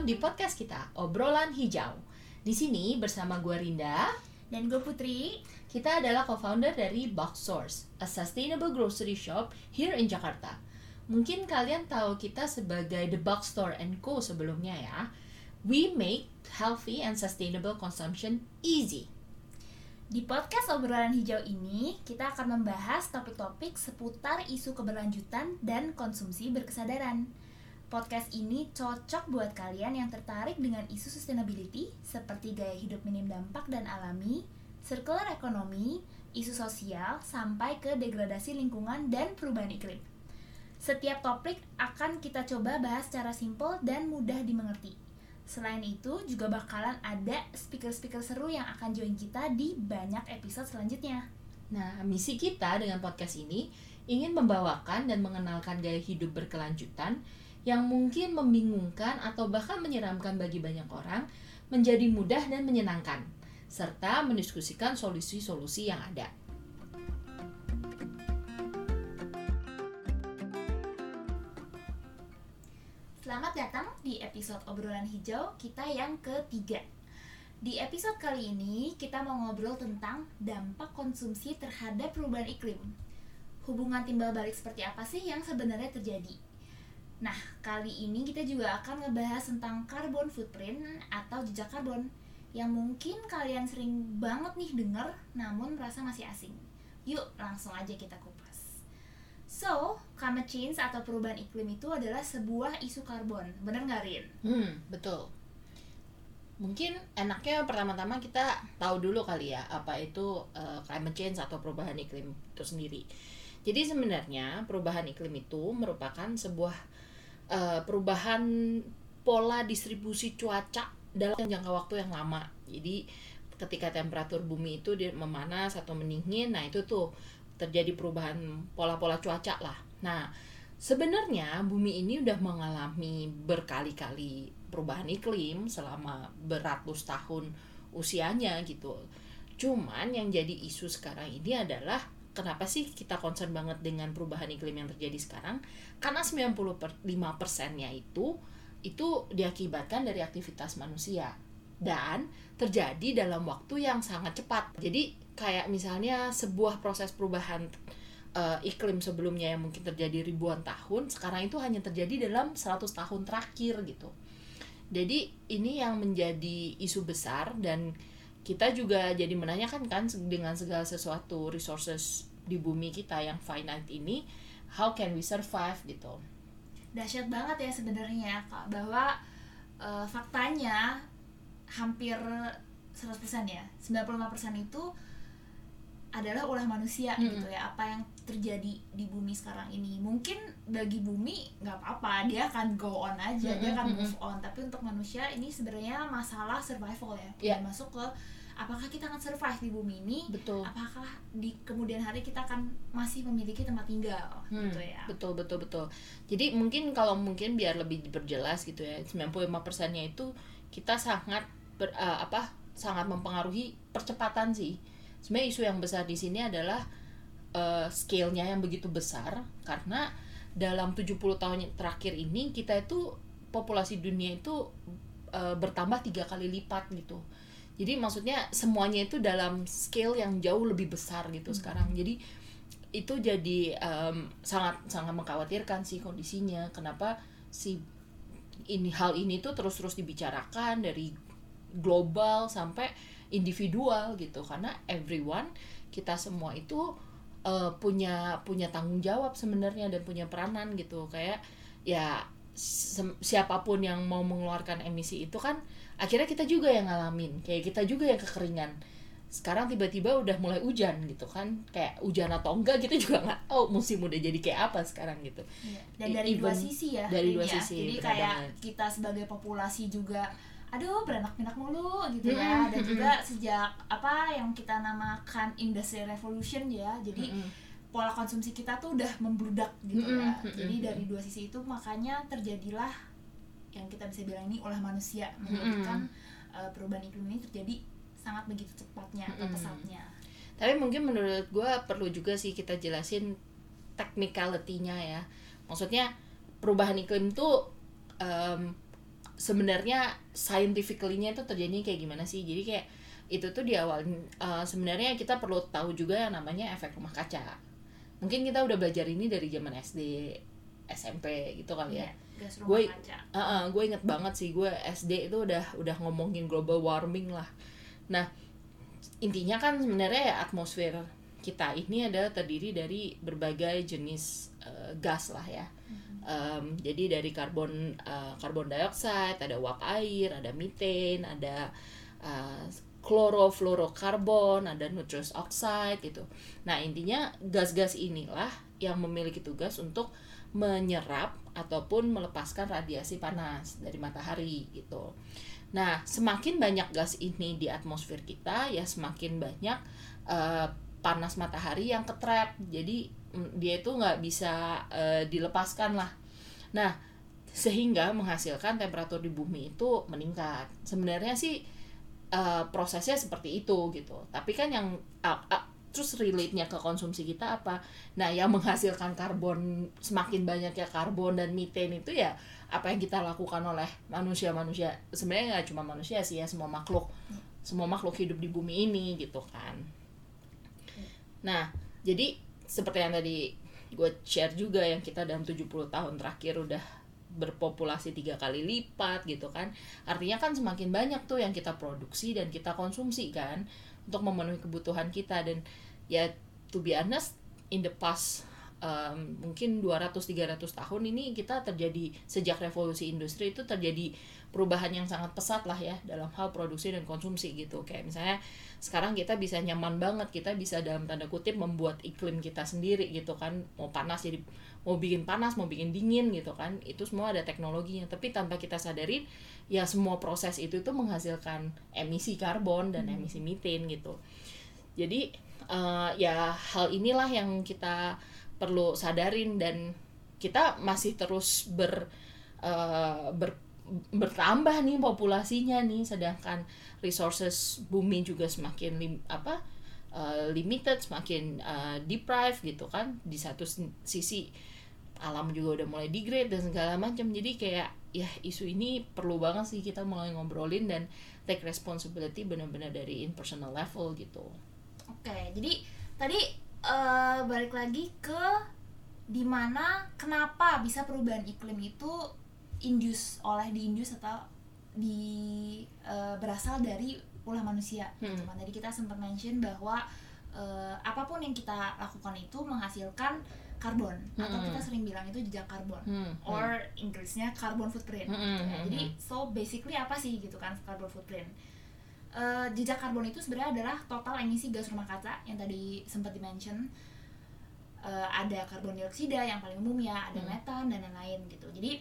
welcome di podcast kita, Obrolan Hijau. Di sini bersama gue Rinda, Dan gue Putri, kita adalah co-founder dari Box Source, a sustainable grocery shop here in Jakarta. Mungkin kalian tahu kita sebagai The Box Store and Co sebelumnya ya. We make healthy and sustainable consumption easy. di podcast obrolan hijau ini kita akan membahas topik-topik seputar isu keberlanjutan dan konsumsi berkesadaran. Podcast ini cocok buat kalian yang tertarik dengan isu sustainability seperti gaya hidup minim dampak dan alami, circular ekonomi, isu sosial, sampai ke degradasi lingkungan dan perubahan iklim. Setiap topik akan kita coba bahas secara simpel dan mudah dimengerti. Selain itu, juga bakalan ada speaker-speaker seru yang akan join kita di banyak episode selanjutnya. Nah, misi kita dengan podcast ini ingin membawakan dan mengenalkan gaya hidup berkelanjutan yang mungkin membingungkan atau bahkan menyeramkan bagi banyak orang menjadi mudah dan menyenangkan, serta mendiskusikan solusi-solusi yang ada. Selamat datang di episode obrolan hijau kita yang ketiga. Di episode kali ini kita mau ngobrol tentang dampak konsumsi terhadap perubahan iklim. Hubungan timbal balik seperti apa sih yang sebenarnya terjadi? Nah, kali ini kita juga akan ngebahas tentang carbon footprint atau jejak karbon yang mungkin kalian sering banget nih denger namun merasa masih asing. Yuk, langsung aja kita kupas. So, climate change atau perubahan iklim itu adalah sebuah isu karbon. Bener nggak, Rin? Hmm, betul. Mungkin enaknya pertama-tama kita tahu dulu kali ya apa itu uh, climate change atau perubahan iklim itu sendiri. Jadi sebenarnya perubahan iklim itu merupakan sebuah uh, perubahan pola distribusi cuaca dalam jangka waktu yang lama. Jadi ketika temperatur bumi itu memanas atau mendingin, nah itu tuh terjadi perubahan pola-pola cuaca lah. Nah, sebenarnya bumi ini udah mengalami berkali-kali perubahan iklim selama beratus tahun usianya gitu. Cuman yang jadi isu sekarang ini adalah kenapa sih kita concern banget dengan perubahan iklim yang terjadi sekarang? Karena 95%-nya itu itu diakibatkan dari aktivitas manusia dan terjadi dalam waktu yang sangat cepat. Jadi kayak misalnya sebuah proses perubahan uh, iklim sebelumnya yang mungkin terjadi ribuan tahun, sekarang itu hanya terjadi dalam 100 tahun terakhir gitu. Jadi ini yang menjadi isu besar dan kita juga jadi menanyakan kan dengan segala sesuatu resources di bumi kita yang finite ini, how can we survive gitu. Dahsyat banget ya sebenarnya Kak bahwa eh, faktanya hampir 100% ya. 95% itu adalah ulah manusia Mm-mm. gitu ya apa yang terjadi di bumi sekarang ini mungkin bagi bumi nggak apa-apa dia akan go on aja dia akan move on tapi untuk manusia ini sebenarnya masalah survival ya Iya. Dan masuk ke apakah kita akan survive di bumi ini Betul. apakah di kemudian hari kita akan masih memiliki tempat tinggal Hmm, gitu ya Betul betul betul. Jadi mungkin kalau mungkin biar lebih diperjelas gitu ya, 95%-nya itu kita sangat ber- eh, apa? sangat mempengaruhi percepatan sih. Sebenarnya isu yang besar di sini adalah eh, scale-nya yang begitu besar karena dalam 70 tahun terakhir ini kita itu populasi dunia itu eh, bertambah tiga kali lipat gitu. Jadi maksudnya semuanya itu dalam scale yang jauh lebih besar gitu sekarang. Jadi itu jadi em, sangat sangat mengkhawatirkan sih kondisinya. Kenapa si ini hal ini tuh terus terus dibicarakan dari global sampai individual gitu. Karena everyone kita semua itu eh, punya punya tanggung jawab sebenarnya dan punya peranan gitu. Kayak ya siapa pun yang mau mengeluarkan emisi itu kan akhirnya kita juga yang ngalamin kayak kita juga yang kekeringan sekarang tiba-tiba udah mulai hujan gitu kan kayak hujan atau enggak kita juga nggak tahu musim udah jadi kayak apa sekarang gitu Iya, Dan dari dua even sisi ya. dari dua ya. sisi, Jadi kayak banget. kita sebagai populasi juga aduh beranak pinak mulu gitu ya. Dan juga sejak apa yang kita namakan industrial revolution ya. Jadi Mm-mm. Pola konsumsi kita tuh udah membludak gitu Mm-mm, ya. mm-mm, Jadi dari dua sisi itu makanya terjadilah yang kita bisa bilang ini olah manusia. Menyebabkan uh, perubahan iklim ini terjadi sangat begitu cepatnya atau pesatnya. tapi mungkin menurut gue perlu juga sih kita jelasin technicality-nya ya. Maksudnya perubahan iklim tuh em, sebenarnya scientifically-nya itu terjadinya kayak gimana sih? Jadi kayak itu tuh di awal uh, sebenarnya kita perlu tahu juga yang namanya efek rumah kaca mungkin kita udah belajar ini dari zaman SD SMP gitu kali ya. Gue uh, uh, gue inget banget sih gue SD itu udah udah ngomongin global warming lah. Nah intinya kan sebenarnya ya atmosfer kita ini adalah terdiri dari berbagai jenis uh, gas lah ya. Um, jadi dari karbon uh, karbon dioksida ada uap air ada methane ada uh, klorofluorokarbon ada nitrous oxide gitu. Nah intinya gas-gas inilah yang memiliki tugas untuk menyerap ataupun melepaskan radiasi panas dari matahari gitu. Nah semakin banyak gas ini di atmosfer kita ya semakin banyak uh, panas matahari yang ketrap. Jadi mm, dia itu nggak bisa uh, dilepaskan lah. Nah sehingga menghasilkan temperatur di bumi itu meningkat. Sebenarnya sih uh, prosesnya seperti itu gitu. Tapi kan yang uh, uh, terus relate-nya ke konsumsi kita apa? Nah yang menghasilkan karbon semakin banyaknya karbon dan methane itu ya apa yang kita lakukan oleh manusia-manusia. Sebenarnya nggak cuma manusia sih ya semua makhluk. Semua makhluk hidup di bumi ini gitu kan. Nah, jadi seperti yang tadi gue share juga yang kita dalam 70 tahun terakhir udah berpopulasi tiga kali lipat gitu kan. Artinya kan semakin banyak tuh yang kita produksi dan kita konsumsi kan untuk memenuhi kebutuhan kita. Dan ya to be honest in the past um, mungkin 200-300 tahun ini kita terjadi sejak revolusi industri itu terjadi perubahan yang sangat pesat lah ya dalam hal produksi dan konsumsi gitu. Kayak misalnya sekarang kita bisa nyaman banget kita bisa dalam tanda kutip membuat iklim kita sendiri gitu kan. Mau panas jadi mau bikin panas mau bikin dingin gitu kan itu semua ada teknologinya. Tapi tanpa kita sadarin ya semua proses itu tuh menghasilkan emisi karbon dan emisi methane gitu. Jadi uh, ya hal inilah yang kita perlu sadarin dan kita masih terus ber uh, ber bertambah nih populasinya nih sedangkan resources bumi juga semakin lim, apa uh, limited semakin uh, deprived gitu kan. Di satu sisi alam juga udah mulai degrade dan segala macam. Jadi kayak ya isu ini perlu banget sih kita mulai ngobrolin dan take responsibility benar-benar dari in personal level gitu. Oke jadi tadi uh, balik lagi ke di mana kenapa bisa perubahan iklim itu induce oleh diinduce atau di uh, berasal dari ulah manusia Hmm. gitu kan. Tadi kita sempat mention bahwa uh, apa pun yang kita lakukan itu menghasilkan karbon atau Hmm. kita sering bilang itu jejak karbon hmm, or Inggrisnya carbon footprint. Hmm, gitu ya. hmm, Jadi hmm. so basically apa sih gitu kan carbon footprint? Eh, jejak karbon itu sebenarnya adalah total emisi gas rumah kaca yang tadi sempat dimention Eh, ada karbon dioksida yang paling umum ya, ada Hmm. metan dan lain-lain gitu. Jadi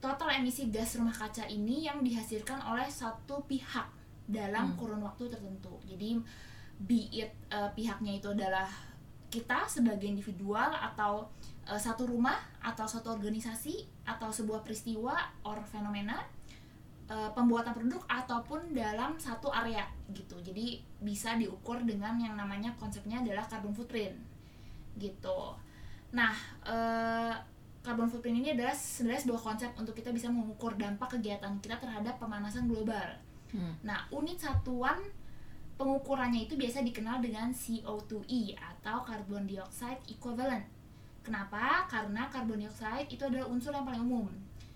total emisi gas rumah kaca ini yang dihasilkan oleh satu pihak dalam Hmm. kurun waktu tertentu. Jadi be it eh, pihaknya itu adalah kita sebagai individual atau eh, satu rumah atau satu organisasi atau sebuah peristiwa or fenomena eh, pembuatan produk ataupun dalam satu area gitu. Jadi bisa diukur dengan yang namanya konsepnya adalah carbon footprint gitu. Nah, eh, carbon footprint ini adalah sebenarnya sebuah konsep untuk kita bisa mengukur dampak kegiatan kita terhadap pemanasan global. Hmm. Nah, unit satuan pengukurannya itu biasa dikenal dengan CO2e atau carbon dioxide equivalent. Kenapa? Karena carbon dioxide itu adalah unsur yang paling umum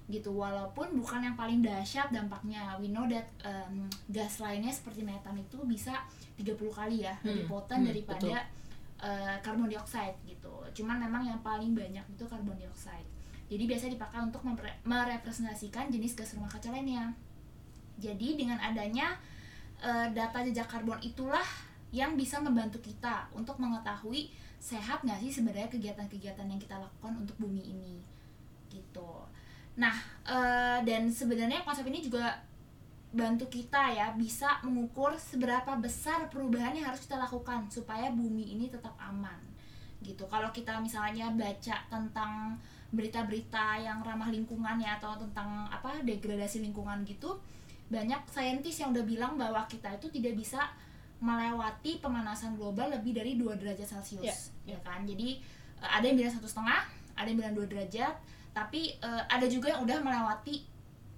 gitu walaupun bukan yang paling dahsyat dampaknya we know that um, gas lainnya seperti metan itu bisa 30 kali ya lebih Hmm, poten hmm, daripada betul. uh, carbon dioxide gitu cuman memang yang paling banyak itu carbon dioxide jadi biasa dipakai untuk merepresentasikan jenis gas rumah kaca lainnya jadi dengan adanya uh, data jejak karbon itulah yang bisa membantu kita untuk mengetahui sehat nggak sih sebenarnya kegiatan-kegiatan yang kita lakukan untuk bumi ini gitu. Nah uh, dan sebenarnya konsep ini juga bantu kita ya bisa mengukur seberapa besar perubahan yang harus kita lakukan supaya bumi ini tetap aman gitu. Kalau kita misalnya baca tentang berita-berita yang ramah lingkungan ya atau tentang apa degradasi lingkungan gitu banyak saintis yang udah bilang bahwa kita itu tidak bisa melewati pemanasan global lebih dari 2 derajat celcius ya. kan? Jadi eh, ada yang bilang satu setengah ada yang bilang 2 derajat tapi eh, ada juga yang udah melewati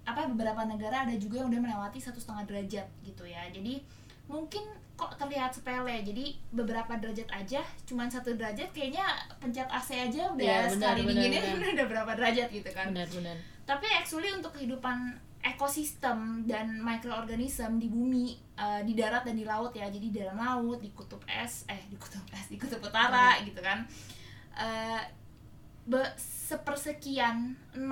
apa beberapa negara ada juga yang udah melewati satu setengah derajat gitu ya. Jadi mungkin kok terlihat sepele. Jadi beberapa derajat aja cuman satu derajat kayaknya pencet AC aja udah Iya, benar, sekali benar, benar. udah berapa derajat gitu kan. Benar-benar tapi actually untuk kehidupan ekosistem dan mikroorganisme di bumi eh, di darat dan di laut ya. Jadi di dalam laut di kutub es eh di kutub es di kutub utara gitu kan. Eh be- sepersekian 0,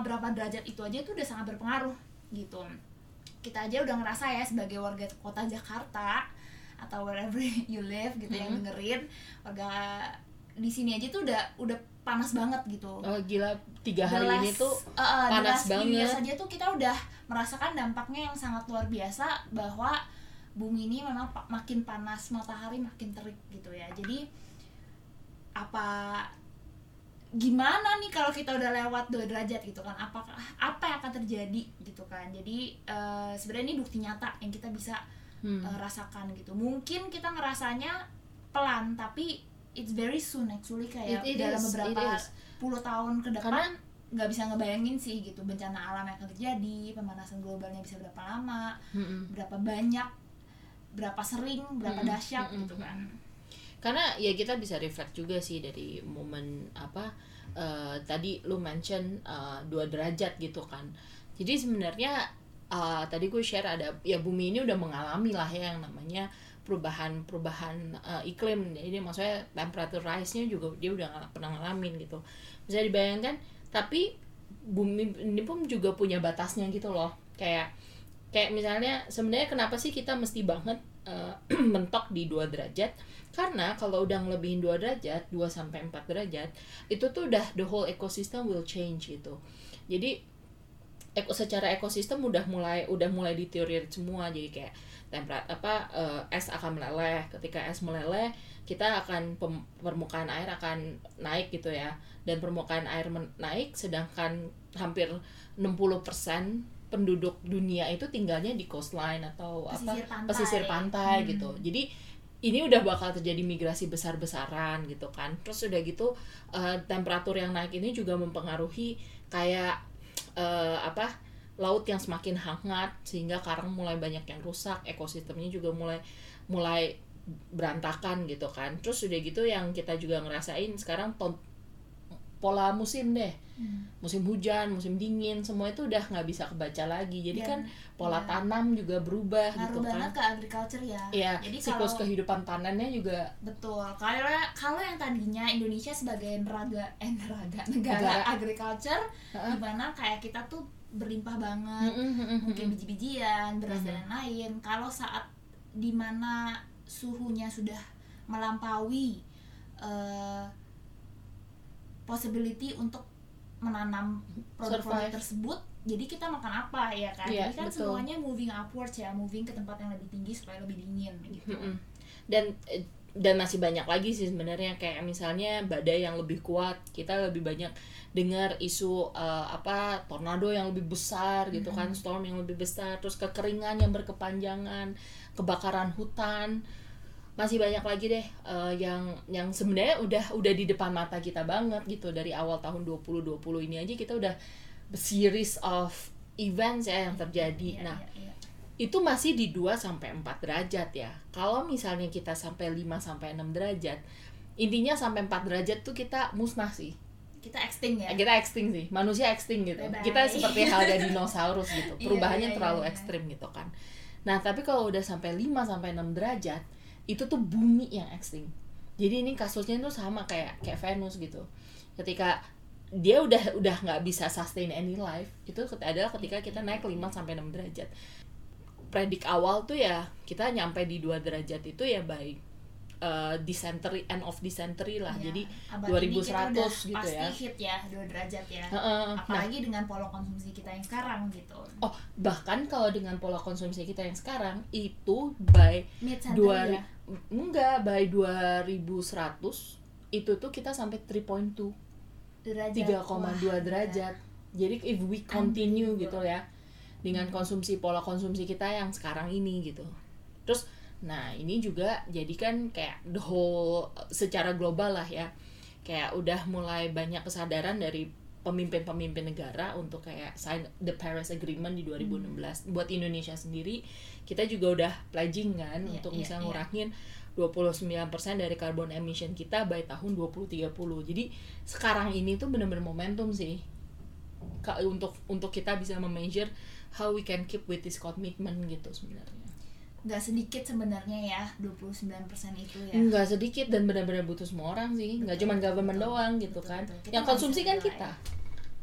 berapa derajat itu aja itu udah sangat berpengaruh gitu. Kita aja udah ngerasa ya sebagai warga kota Jakarta atau wherever you live gitu yang Mhm. dengerin warga di sini aja tuh udah udah panas banget gitu. Oh gila tiga hari The ini last- tuh uh, uh, panas last years banget. aja tuh kita udah merasakan dampaknya yang sangat luar biasa bahwa bumi ini memang makin panas matahari makin terik gitu ya. Jadi apa gimana nih kalau kita udah lewat dua derajat gitu kan? Apakah apa yang akan terjadi gitu kan? Jadi eh, sebenarnya ini bukti nyata yang kita bisa Hmm. eh, rasakan gitu. Mungkin kita ngerasanya pelan tapi it's very soon actually kayak It- it dalam is, beberapa is. puluh tahun ke depan nggak bisa ngebayangin sih gitu bencana alam yang akan terjadi pemanasan globalnya bisa berapa lama Mm-mm. berapa banyak berapa sering berapa Mm-mm, dahsyat mm-mm, gitu kan karena ya kita bisa reflect juga sih dari momen apa eh, tadi lu mention eh, dua derajat gitu kan jadi sebenarnya eh, tadi gue share ada ya bumi ini udah mengalami lah ya yang namanya perubahan-perubahan eh, iklim. Jadi maksudnya temperature rise-nya juga dia udah ngal- pernah ngalamin gitu. Bisa dibayangkan tapi bumi ini pun juga punya batasnya gitu loh. Kayak kayak misalnya sebenarnya kenapa sih kita mesti banget eh, mentok di dua derajat? Karena kalau udah ngelebihin 2 derajat 2 sampai 4 derajat itu tuh udah the whole ecosystem will change gitu. Jadi eko, secara ekosistem udah mulai udah mulai deteriorate semua. Jadi kayak temperat apa eh, es akan meleleh. Ketika es meleleh kita akan pem- permukaan air akan naik gitu ya. Dan permukaan air men- naik sedangkan hampir 60% penduduk dunia itu tinggalnya di coastline atau apa? Pesisir pantai. pesisir pantai Hmm. gitu. Jadi ini udah bakal terjadi migrasi besar-besaran gitu kan. Terus udah gitu eh, temperatur yang naik ini juga mempengaruhi kayak eh, apa laut yang semakin hangat sehingga karang mulai banyak yang rusak ekosistemnya juga mulai mulai berantakan gitu kan terus udah gitu yang kita juga ngerasain sekarang ton- pola musim deh Hmm. musim hujan musim dingin semua itu udah nggak bisa kebaca lagi jadi Dan, kan pola ya. tanam juga berubah ngaruh gitu banget kan ke agriculture ya Iya, jadi siklus kalau kehidupan tanamnya juga betul kalau kalau yang tadinya Indonesia sebagai neraga eh neraga negara, Negara. agriculture Heeh. di mana kayak kita tuh berlimpah banget mungkin biji-bijian beras dan lain-lain. Kalau saat di mana suhunya sudah melampaui eh, possibility untuk menanam produk-produk tersebut jadi kita makan apa ya kan? Iya, jadi kan betul. semuanya moving upwards ya moving ke tempat yang lebih tinggi supaya lebih dingin gitu. Mm-mm. dan eh, dan masih banyak lagi sih sebenarnya. Kayak misalnya badai yang lebih kuat kita lebih banyak dengar isu eh, apa tornado yang lebih besar gitu kan storm yang lebih besar terus kekeringan yang berkepanjangan kebakaran hutan. Masih banyak lagi deh eh, yang yang sebenarnya udah udah di depan mata kita banget gitu. Dari awal tahun 2020 ini aja kita udah series of events ya yang terjadi. Iya, nah iya, iya. Itu masih di 2 sampai 4 derajat ya. Kalau misalnya kita sampai 5 sampai 6 derajat, intinya sampai 4 derajat tuh kita musnah sih. kita extinct ya Kita extinct sih, manusia extinct gitu. Bye-bye. Kita seperti halnya dinosaurus gitu. Iya, Perubahannya iya, terlalu iya, iya. ekstrim gitu kan. Nah, tapi kalau udah sampai 5 sampai 6 derajat, itu tuh bumi yang extinct. Jadi ini kasusnya tuh sama kayak kayak Venus gitu. Ketika dia udah udah nggak bisa sustain any life, itu adalah ketika kita naik 5 sampai 6 derajat. Predik awal tuh ya kita nyampe di 2 derajat itu ya baik uh, dysentery end of dysentery lah. Ya, Jadi abad 2100 ini kita udah gitu pasti ya. hit ya 2 derajat ya. Heeh. Nah, apalagi dengan pola konsumsi kita yang sekarang gitu. Oh, bahkan kalau dengan pola konsumsi kita yang sekarang itu by dua century ya? enggak by 2100 itu tuh kita sampai 3.2 derajat. 3,2 Wah, derajat. Jadi if we continue gitu ya dengan konsumsi pola konsumsi kita yang sekarang ini gitu. Terus nah ini juga jadi kan kayak the whole secara global lah ya. Kayak udah mulai banyak kesadaran dari pemimpin-pemimpin negara untuk kayak sign the Paris Agreement di 2016 buat Indonesia sendiri kita juga udah pledging kan Iya, untuk iya, bisa iya. ngurangin 29% dari carbon emission kita by tahun 2030 jadi sekarang ini tuh bener-bener momentum sih untuk untuk kita bisa memeasure how we can keep with this commitment gitu sebenarnya. Nggak sedikit sebenarnya ya 29% itu ya. Nggak sedikit dan benar-benar butuh semua orang sih nggak cuma government betul, doang gitu betul, kan. betul. Yang konsumsi kan kita.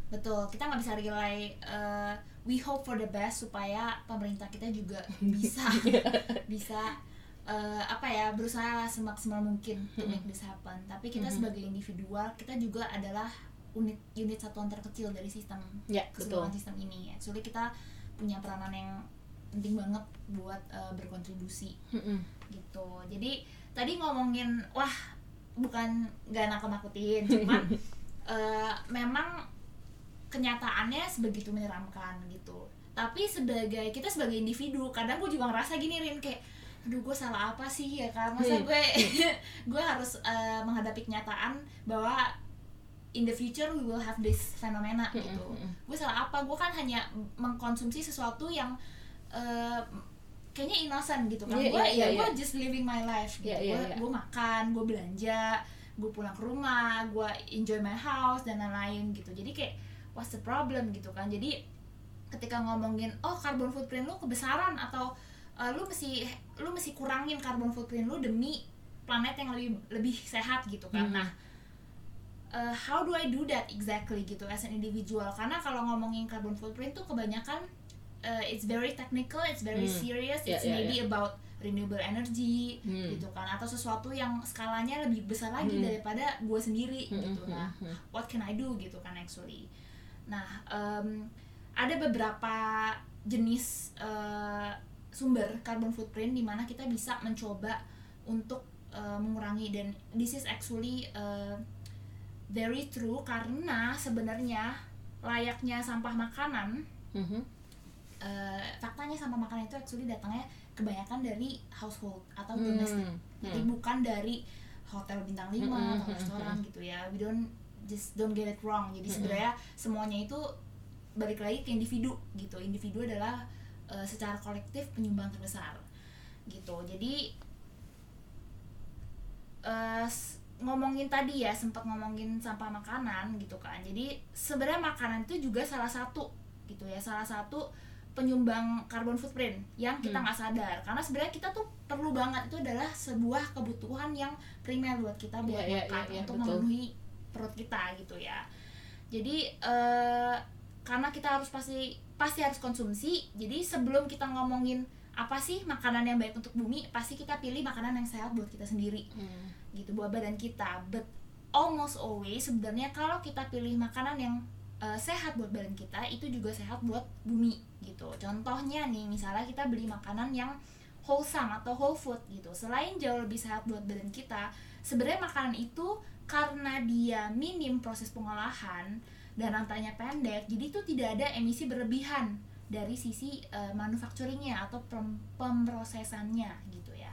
Betul kita nggak bisa rely uh, we hope for the best supaya pemerintah kita juga bisa bisa uh, apa ya berusaha semaksimal mungkin to make this happen. Tapi kita Mhm. sebagai individual kita juga adalah unit unit satuan terkecil dari sistem ya betul. keseluruhan sistem ini. Soalnya kita punya peranan yang penting banget buat uh, berkontribusi Mm-mm. gitu jadi tadi ngomongin wah bukan gak nakut-nakutin cuman eh, memang kenyataannya sebegitu menyeramkan gitu tapi sebagai kita sebagai individu kadang gue juga ngerasa gini Rin kayak aduh gue salah apa sih ya kan masa Hmm. gue gue harus eh, menghadapi kenyataan bahwa in the future we will have this fenomena gitu Mm-mm. gue salah apa gue kan hanya mengkonsumsi sesuatu yang eh, kayaknya innocent gitu kan Iya, gue iya, ya iya, gue iya. just living my life gitu Iya, iya, gue iya. gue makan gue belanja gue pulang ke rumah gue enjoy my house dan lain-lain gitu jadi kayak what's the problem gitu kan jadi ketika ngomongin oh carbon footprint lu kebesaran atau uh, lu mesti lu mesti kurangin carbon footprint lu demi planet yang lebih lebih sehat gitu kan Mhm. nah uh, how do I do that exactly gitu as an individual karena kalau ngomongin carbon footprint tuh kebanyakan uh, it's very technical it's very Hmm. serious it's ya, maybe about renewable energy Hmm. gitu kan atau sesuatu yang skalanya lebih besar lagi Hmm. daripada gue sendiri Mm-mm. gitu nah Mm-mm. what can I do gitu kan actually nah em, ada beberapa jenis eh, sumber carbon footprint di mana kita bisa mencoba untuk eh, mengurangi dan this is actually eh, very true karena sebenarnya layaknya sampah makanan Mhm. eh, faktanya sampah makanan itu actually datangnya kebanyakan dari household atau Hmm. domestic jadi Hmm. bukan dari hotel bintang 5 Mm-mm. atau restoran gitu ya we don't just don't get it wrong jadi Mm-mm. sebenarnya semuanya itu balik lagi ke individu gitu individu adalah uh, secara kolektif penyumbang terbesar gitu jadi uh, ngomongin tadi ya sempat ngomongin sampah makanan gitu kan jadi sebenarnya makanan itu juga salah satu gitu ya salah satu penyumbang carbon footprint yang kita Hmm. nggak sadar karena sebenarnya kita tuh perlu banget itu adalah sebuah kebutuhan yang primer buat kita buat Iya, iya, makan iya, iya, untuk betul. memenuhi perut kita gitu ya jadi eh, karena kita harus pasti pasti harus konsumsi jadi sebelum kita ngomongin apa sih makanan yang baik untuk bumi pasti kita pilih makanan yang sehat buat kita sendiri. Hmm. gitu buat badan kita. But almost always sebenarnya kalau kita pilih makanan yang uh, sehat buat badan kita itu juga sehat buat bumi gitu. Contohnya nih misalnya kita beli makanan yang wholesome atau whole food gitu. Selain jauh lebih sehat buat badan kita sebenarnya makanan itu karena dia minim proses pengolahan dan rantainya pendek jadi itu tidak ada emisi berlebihan dari sisi uh, manufacturingnya atau pem- pemrosesannya gitu ya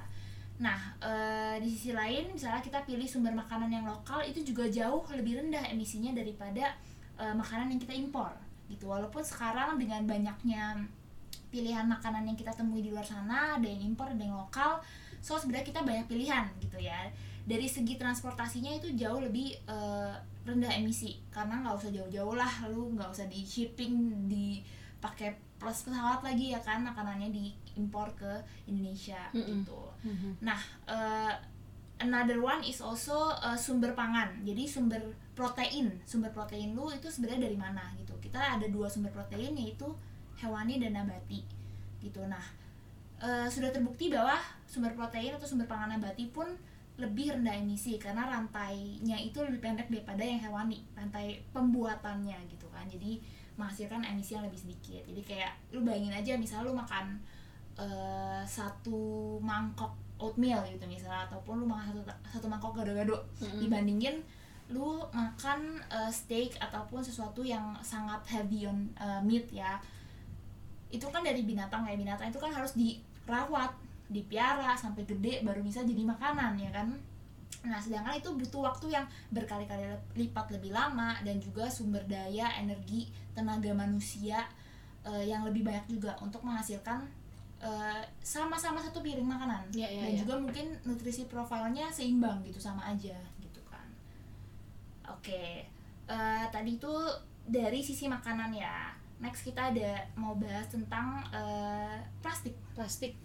Nah, eh, di sisi lain, misalnya kita pilih sumber makanan yang lokal itu juga jauh lebih rendah emisinya daripada eh, makanan yang kita impor, gitu. Walaupun sekarang dengan banyaknya pilihan makanan yang kita temui di luar sana, ada yang impor, ada yang lokal, so sebenarnya kita banyak pilihan, gitu ya. Dari segi transportasinya itu jauh lebih eh, rendah emisi, karena nggak usah jauh-jauh lah, lalu nggak usah di shipping, dipakai plus pesawat lagi ya kan, makanannya diimpor ke Indonesia, Mm-mm. gitu. Mhm. Nah, eh, another one is also eh, sumber pangan. Jadi sumber protein, sumber protein lu itu sebenarnya dari mana gitu. Kita ada dua sumber protein yaitu hewani dan nabati. Gitu. Nah, eh, sudah terbukti bahwa sumber protein atau sumber pangan nabati pun lebih rendah emisi karena rantainya itu lebih pendek daripada yang hewani, rantai pembuatannya gitu kan. Jadi menghasilkan emisi yang lebih sedikit. Jadi kayak lu bayangin aja misalnya lu makan eh, satu mangkok oatmeal gitu misalnya ataupun lu makan satu satu mangkok gado-gado Mm-mm. dibandingin lu makan eh, steak ataupun sesuatu yang sangat heavy on eh, meat ya itu kan dari binatang ya binatang itu kan harus dirawat dipiara sampai gede baru bisa jadi makanan ya kan Nah, sedangkan itu butuh waktu yang berkali-kali lipat lebih lama dan juga sumber daya, energi, tenaga manusia eh, yang lebih banyak juga untuk menghasilkan eh, sama-sama satu piring makanan. Iya, iya, dan iya. juga mungkin nutrisi profilnya seimbang gitu sama aja gitu kan. Oke. eh, tadi itu dari sisi makanan ya. Next kita ada mau bahas tentang eh, plastik. plastik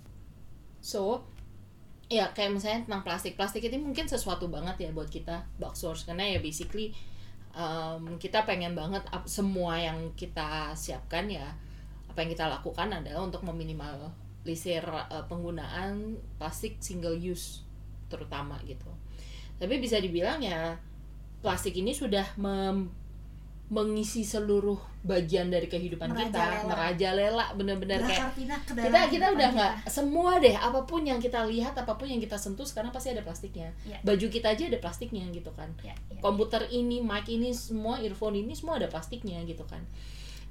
so ya kayak misalnya tentang plastik. Plastik ini mungkin sesuatu banget ya buat kita box source karena ya basically um, kita pengen banget semua yang kita siapkan ya apa yang kita lakukan adalah untuk meminimalisir uh, penggunaan plastik single use terutama gitu. Tapi bisa dibilang ya plastik ini sudah mem- mengisi seluruh bagian dari kehidupan kita Merajalela. merajalela bener-bener kayak kita kita udah nggak semua deh apa pun yang kita lihat apa pun yang kita sentuh sekarang pasti ada plastiknya Iya. baju kita aja ada plastiknya gitu kan Ya, ya. komputer ini mic ini semua earphone ini semua ada plastiknya gitu kan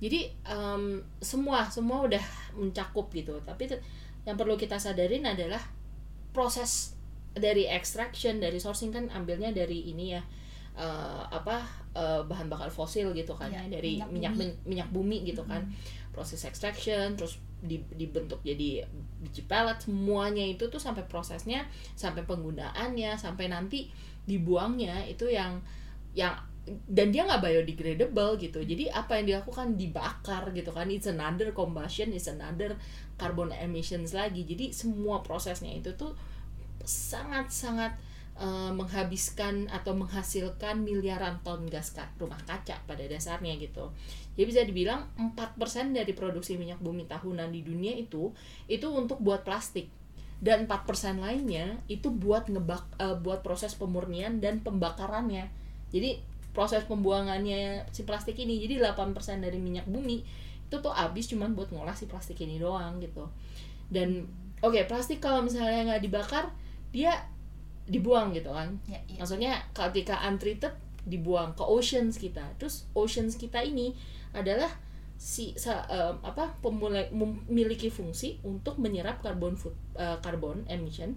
jadi em, semua semua udah mencakup gitu tapi yang perlu kita sadarin adalah proses dari extraction dari sourcing kan ambilnya dari ini ya eh, apa eh, bahan bakar fosil gitu kan Iya, ya dari minyak minyak bumi. min- minyak bumi gitu kan. Proses extraction terus di- dibentuk jadi biji pellet semuanya itu tuh sampai prosesnya sampai penggunaannya sampai nanti dibuangnya itu yang yang dan dia nggak biodegradable gitu. Jadi apa yang dilakukan? Dibakar gitu kan. It's another combustion it's another carbon emissions lagi. Jadi semua prosesnya itu tuh sangat sangat eh, menghabiskan atau menghasilkan miliaran ton gas ka- rumah kaca pada dasarnya gitu jadi bisa dibilang 4% dari produksi minyak bumi tahunan di dunia itu itu untuk buat plastik dan 4% lainnya itu buat ngebak eh, buat proses pemurnian dan pembakarannya. Jadi proses pembuangannya si plastik ini jadi 8% dari minyak bumi itu tuh habis cuman buat ngolah si plastik ini doang gitu. Dan oke, plastik kalau misalnya nggak dibakar dia dibuang gitu kan. Ya, ya. Maksudnya ketika untreated dibuang ke oceans kita. Terus oceans kita ini adalah si sa- em, apa pemulai memiliki fungsi untuk menyerap karbon foot eh, karbon emission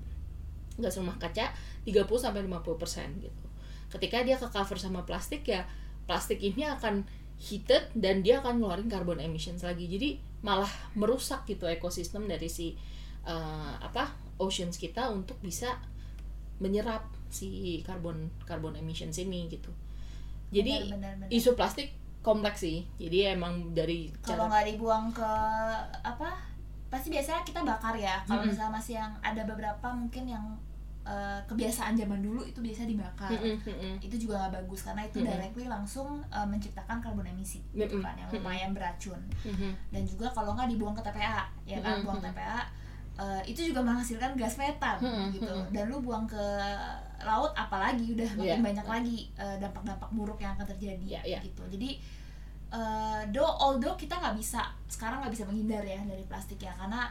gas rumah kaca 30 sampai 50% gitu. Ketika dia ke cover sama plastik ya plastik ini akan heated dan dia akan ngeluarin carbon emissions lagi. Jadi malah merusak gitu ekosistem dari si eh, apa oceans kita untuk bisa menyerap si karbon karbon emissions ini gitu. Jadi Benar, benar, benar. isu plastik kompleks sih. Jadi emang dari kalau nggak dibuang ke apa pasti biasanya kita bakar ya kalau Mm-mm. misalnya masih yang ada beberapa mungkin yang eh, kebiasaan zaman dulu itu biasa dibakar Mm-mm, mm-mm. itu juga nggak bagus karena itu Mm-mm. directly langsung eh, menciptakan karbon emisi gitu Mm-mm. kan yang lumayan beracun Mhm. dan juga kalau nggak dibuang ke TPA ya kan Mm-mm. buang TPA eh, itu juga menghasilkan gas metan Mm-mm. gitu Mm-mm. dan lu buang ke laut apalagi udah makin Iya. banyak lagi eh, dampak-dampak buruk yang akan terjadi Iya, iya. gitu jadi eh do although kita nggak bisa sekarang nggak bisa menghindar ya dari plastik ya karena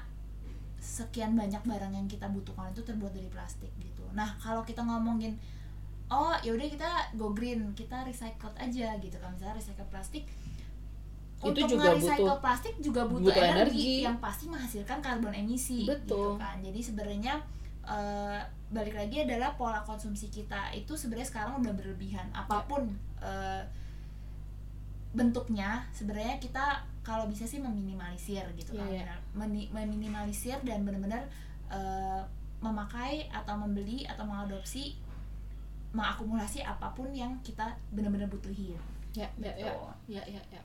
sekian banyak barang yang kita butuhkan itu terbuat dari plastik gitu nah kalau kita ngomongin oh yaudah kita go green kita recycle aja gitu kan misalnya recycle plastik Itu untuk juga nge-recycle butuh- plastik juga butuh, butuh energi, energi. yang pasti menghasilkan karbon emisi gitu Betul. kan jadi sebenarnya eh, balik lagi adalah pola konsumsi kita itu sebenarnya sekarang udah berlebihan apa pun eh, bentuknya sebenarnya kita kalau bisa sih meminimalisir gitu kan Iya, iya. Meni- meminimalisir dan benar-benar eh, memakai atau membeli atau mengadopsi mengakumulasi apa pun yang kita benar-benar butuhin Ya, ya, ya, Gitu. ya, ya, ya.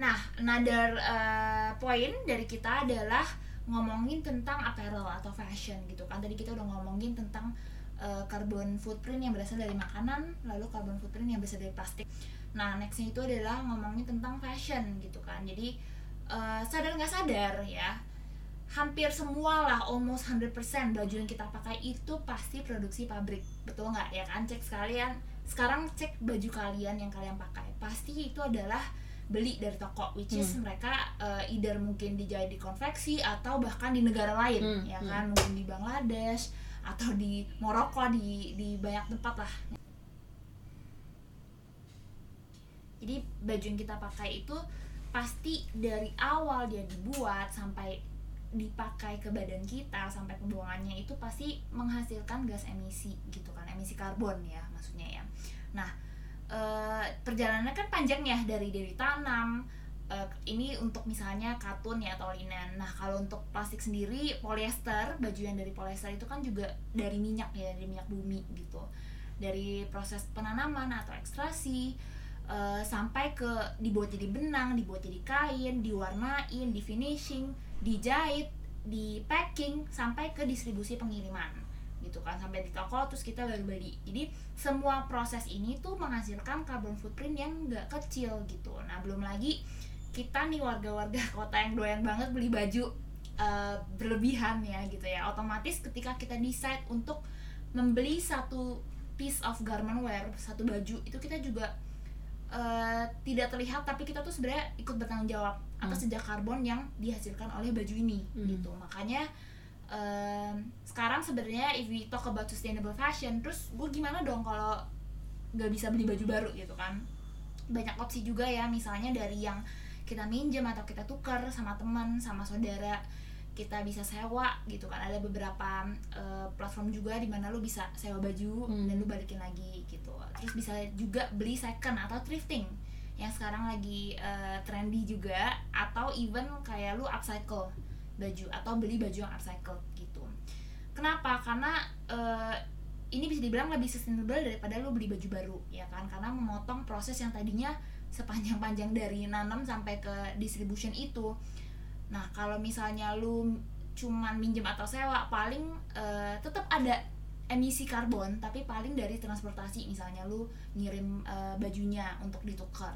Nah, another uh, point dari kita adalah ngomongin tentang apparel atau fashion gitu kan. Tadi kita udah ngomongin tentang uh, carbon footprint yang berasal dari makanan, lalu carbon footprint yang berasal dari plastik. Nah, nextnya itu adalah ngomongin tentang fashion gitu kan. Jadi uh, sadar nggak sadar ya, hampir semua lah, almost 100% baju yang kita pakai itu pasti produksi pabrik. Betul nggak ya kan? Cek sekalian. Sekarang cek baju kalian yang kalian pakai. Pasti itu adalah beli dari toko which is Hmm. mereka uh, either mungkin dijahit di konveksi atau bahkan di negara lain Hmm, ya hmm. kan mungkin di Bangladesh atau di Maroko di di banyak tempat lah jadi baju yang kita pakai itu pasti dari awal dia dibuat sampai dipakai ke badan kita sampai pembuangannya itu pasti menghasilkan gas emisi gitu kan emisi karbon ya maksudnya ya nah eh, perjalanannya kan panjang ya dari dari tanam eh, ini untuk misalnya katun ya atau linen. Nah kalau untuk plastik sendiri polyester baju yang dari polyester itu kan juga dari minyak ya dari minyak bumi gitu. Dari proses penanaman atau ekstrasi eh, sampai ke dibuat jadi benang dibuat jadi kain diwarnain di finishing dijahit di packing sampai ke distribusi pengiriman gitu kan sampai di toko terus kita baru beli. Jadi semua proses ini tuh menghasilkan carbon footprint yang nggak kecil gitu. Nah belum lagi kita nih warga-warga kota yang doyan banget beli baju eh, berlebihan ya gitu ya. Otomatis ketika kita decide untuk membeli satu piece of garment wear satu baju itu kita juga eh, tidak terlihat tapi kita tuh sebenarnya ikut bertanggung jawab atas jejak karbon yang dihasilkan oleh baju ini Hmm. gitu. Makanya em, sekarang sebenarnya if we talk about sustainable fashion terus gue gimana dong kalau nggak bisa beli baju baru gitu kan? Banyak opsi juga ya misalnya dari yang kita minjem atau kita tukar sama teman sama saudara kita bisa sewa gitu kan. Ada beberapa eh, platform juga di mana lu bisa sewa baju Hmm. dan lu balikin lagi gitu. Terus bisa juga beli second atau thrifting yang sekarang lagi eh, trendy juga atau even kayak lu upcycle baju atau beli baju yang upcycle gitu. Kenapa? Karena eh, ini bisa dibilang lebih sustainable daripada lu beli baju baru ya kan? Karena memotong proses yang tadinya sepanjang-panjang dari nanam sampai ke distribution itu. Nah kalau misalnya lu cuman minjem atau sewa paling eh, tetap ada emisi karbon tapi paling dari transportasi. Misalnya lu ngirim eh, bajunya untuk ditukar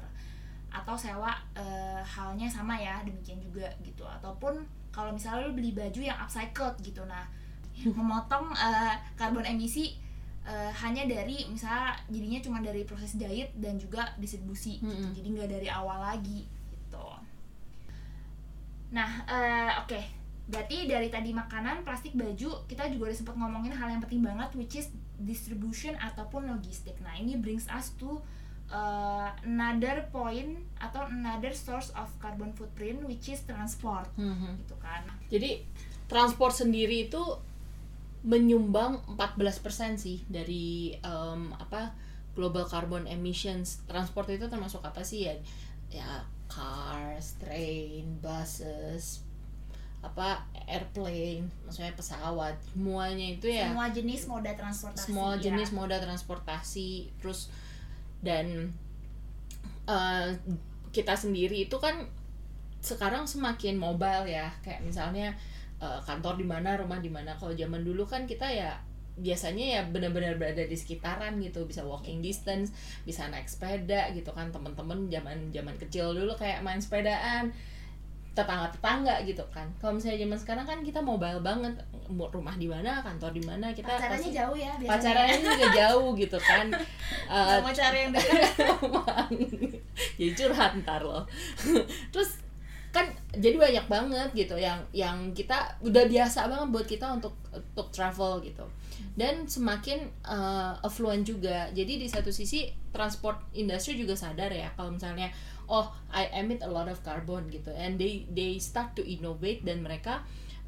atau sewa eh, halnya sama ya demikian juga gitu. Ataupun kalau misalnya lu beli baju yang upcycled gitu nah memotong eh, karbon emisi eh, hanya dari misalnya jadinya cuma dari proses jahit dan juga distribusi gitu. Mm-mm. jadi nggak dari awal lagi gitu nah eh, oke berarti dari tadi makanan plastik baju kita juga udah sempat ngomongin hal yang penting banget which is distribution ataupun logistik nah ini brings us to uh, another point atau another source of carbon footprint which is transport Mhm. gitu kan Jadi transport sendiri itu menyumbang 14% sih dari em, apa global carbon emissions. Transport itu termasuk apa sih ya? Ya cars, train, buses, apa airplane, maksudnya pesawat, semuanya itu ya semua jenis moda transportasi semua ya. jenis moda transportasi terus dan eh, kita sendiri itu kan sekarang semakin mobile ya. Kayak misalnya eh, kantor di mana rumah di mana. Kalau zaman dulu kan kita ya biasanya ya benar-benar berada di sekitaran gitu. Bisa walking distance bisa naik sepeda gitu kan. Teman-teman zaman zaman kecil dulu kayak main sepedaan tetangga-tetangga gitu kan. Kalau misalnya zaman sekarang kan kita mobile banget rumah di mana kantor di mana kita pacarannya pasti- jauh ya biasanya. pacarannya juga jauh gitu kan. Nggak mau cari yang dekat. Jadi curhat ntar loh. Terus kan jadi banyak banget gitu yang yang kita udah biasa banget buat kita untuk untuk travel gitu. Dan semakin uh, affluent juga. Jadi di satu sisi transport industry juga sadar ya kalau misalnya oh I emit a lot of carbon gitu. And they they start to innovate dan mereka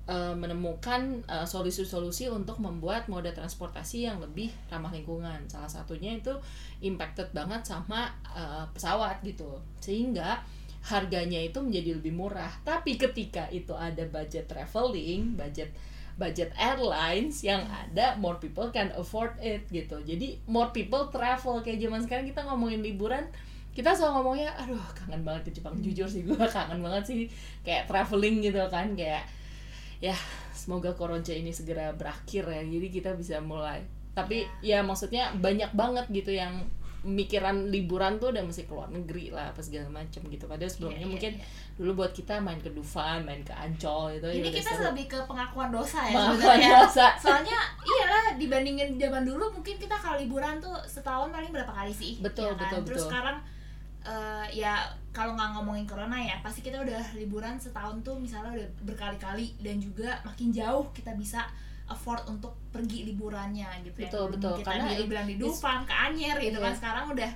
uh, menemukan uh, solusi-solusi untuk membuat moda transportasi yang lebih ramah lingkungan. Salah satunya itu impacted banget sama uh, pesawat gitu. Sehingga harganya itu menjadi lebih murah. Tapi ketika itu ada budget traveling budget budget airlines yang ada more people can afford it gitu. Jadi more people travel. Kayak zaman sekarang kita ngomongin liburan kita selalu ngomongnya aduh kangen banget ke Jepang jujur sih gue kangen banget sih kayak traveling gitu kan kayak ya semoga koronce ini segera berakhir ya jadi kita bisa mulai tapi ya maksudnya banyak banget gitu yang mikiran liburan tuh udah mesti keluar negeri lah apa segala macam gitu padahal sebelumnya Iya, iya, mungkin iya. dulu buat kita main ke Dufan main ke Ancol gitu ini ya kita seru. lebih ke pengakuan dosa ya Pengakuan sebenarnya dosa. soalnya iyalah dibandingin zaman dulu mungkin kita kalau liburan tuh setahun paling berapa kali sih Betul, ya kan? betul, terus betul. sekarang eh, ya kalau nggak ngomongin corona ya pasti kita udah liburan setahun tuh misalnya udah berkali-kali dan juga makin jauh kita bisa afford untuk pergi liburannya gitu Betul, ya betul. kita Karena dulu bilang di Dufan ke Anyer gitu kan Iya. sekarang udah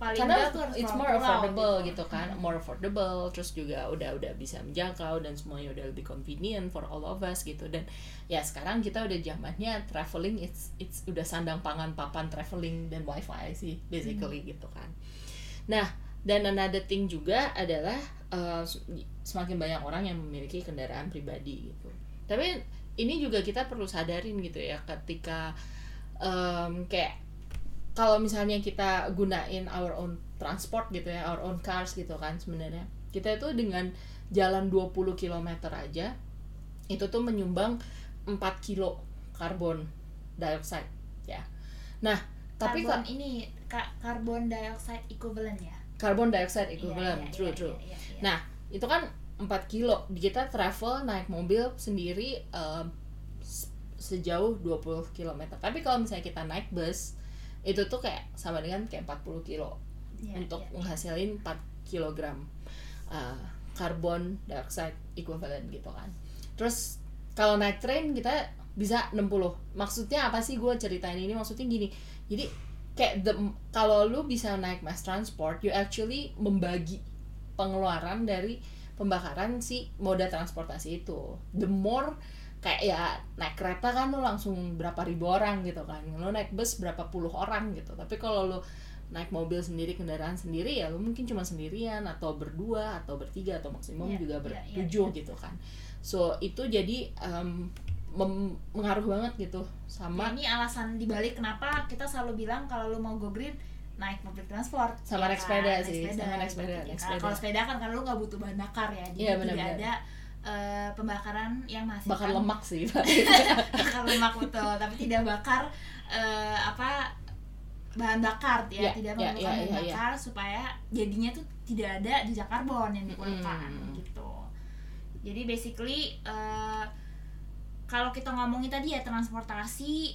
paling karena tuh it's more affordable gitu. gitu, kan more affordable terus juga udah udah bisa menjangkau dan semuanya udah lebih convenient for all of us gitu dan ya sekarang kita udah zamannya traveling it's it's udah sandang pangan papan traveling dan wifi sih basically gitu kan nah dan another thing juga adalah uh, semakin banyak orang yang memiliki kendaraan pribadi gitu tapi ini juga kita perlu sadarin gitu ya ketika um, kayak kalau misalnya kita gunain our own transport gitu ya, our own cars gitu kan sebenarnya. Kita itu dengan jalan 20 km aja itu tuh menyumbang 4 kilo karbon dioxide ya. Nah, tapi karbon ini ka- karbon dioxide equivalent ya karbon dioxide equivalent, iya, true iya, true. iya, iya. Nah, itu kan 4 kilo. Kita travel naik mobil sendiri s- sejauh 20 km. Tapi kalau misalnya kita naik bus, itu tuh kayak sama dengan kayak 40 kilo Iya, untuk iya. menghasilin 4 kilogram uh, karbon dioxide equivalent gitu kan. Terus kalau naik train kita bisa 60. Maksudnya apa sih gue ceritain ini? Maksudnya gini. Jadi kayak the kalau lu bisa naik mass transport, you actually membagi pengeluaran dari pembakaran si moda transportasi itu. The more kayak ya naik kereta kan lu langsung berapa ribu orang gitu kan. Lu naik bus berapa puluh orang gitu. Tapi kalau lu naik mobil sendiri kendaraan sendiri ya lu mungkin cuma sendirian atau berdua atau bertiga atau maksimum Iya, juga iya, iya, bertujuh gitu kan so itu jadi mem- mengaruh banget gitu sama ini alasan dibalik kenapa kita selalu bilang kalau lu mau go green naik public transport Sama ya naik sepeda kan? sih, sama naik gitu. sepeda, Ya naik kan? sepeda. kalau sepeda kan karena lu nggak butuh bahan bakar ya jadi Iya, tidak ada eh, pembakaran yang masih bakar lemak sih bakar lemak betul tapi tidak bakar eh, apa bahan bakar ya, Ya, tidak ya, memerlukan ya, bahan ya, ya. bakar supaya jadinya tuh tidak ada jejak karbon yang dikeluarkan Mm-mm. gitu jadi basically eh, kalau kita ngomongin tadi ya transportasi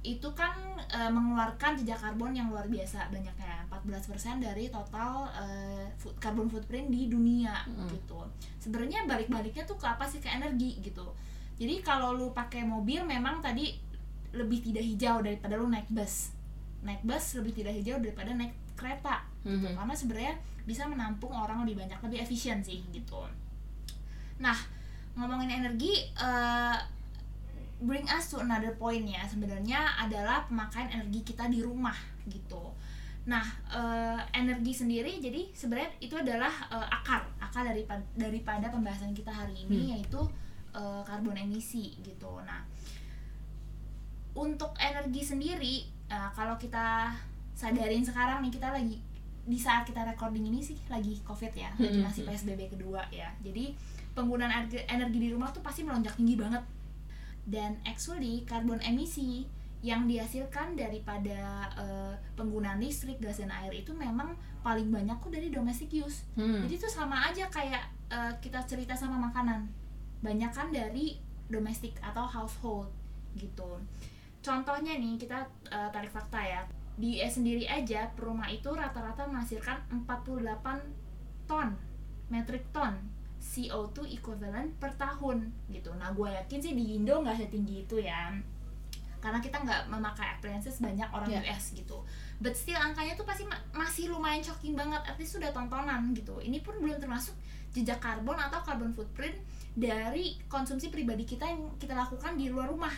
itu kan eh, mengeluarkan jejak karbon yang luar biasa banyaknya. 14% dari total eh, food, carbon footprint di dunia Mm. gitu. Sebenarnya balik-baliknya tuh ke apa sih? Ke energi gitu. Jadi kalau lu pakai mobil memang tadi lebih tidak hijau daripada lu naik bus. Naik bus lebih tidak hijau daripada naik kereta gitu. Mhm. karena sebenarnya bisa menampung orang lebih banyak lebih efisien sih gitu. Nah ngomongin energi eh, bring us to another point ya. Sebenarnya adalah pemakaian energi kita di rumah gitu. Nah eh, energi sendiri jadi sebenarnya itu adalah eh, akar akar daripada daripada pembahasan kita hari ini yaitu eh, karbon emisi gitu. Nah untuk energi sendiri eh, kalau kita sadarin sekarang nih kita lagi di saat kita recording ini sih lagi covid ya lagi Hmm, masih hmm. psbb kedua ya. Jadi penggunaan energi, di rumah tuh pasti melonjak tinggi banget. Dan actually karbon emisi yang dihasilkan daripada eh, penggunaan listrik gas dan air itu memang paling banyak kok dari domestic use. Hmm. jadi itu sama aja kayak eh, kita cerita sama makanan. Banyak kan dari domestik atau household gitu. Contohnya nih kita eh, tarik fakta ya. Di US sendiri aja per rumah itu rata-rata menghasilkan 48 ton metric ton CO2 equivalent per tahun gitu. Nah gue yakin sih di Indo nggak setinggi itu ya. Karena kita nggak memakai appliances banyak orang Yeah. US gitu. But still angkanya tuh pasti ma- masih lumayan shocking banget at least sudah tontonan gitu. Ini pun belum termasuk jejak karbon atau carbon footprint dari konsumsi pribadi kita yang kita lakukan di luar rumah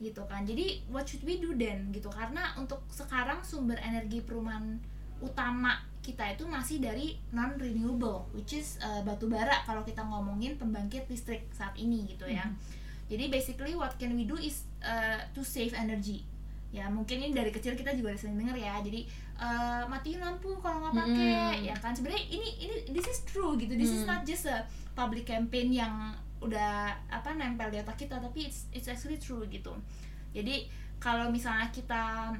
gitu kan. Jadi what should we do then gitu. Karena untuk sekarang sumber energi perumahan utama kita itu masih dari non renewable which is uh, batu bara kalau kita ngomongin pembangkit listrik saat ini gitu ya. Jadi basically what can we do is uh, to save energy. Ya mungkin ini dari kecil kita juga sering denger ya. Jadi uh, matiin lampu kalau nggak pakai Mm. ya kan? Sebenarnya ini ini this is true gitu. This is Mm. not just a public campaign yang udah apa nempel di otak kita tapi it's it's actually true gitu. Jadi kalau misalnya kita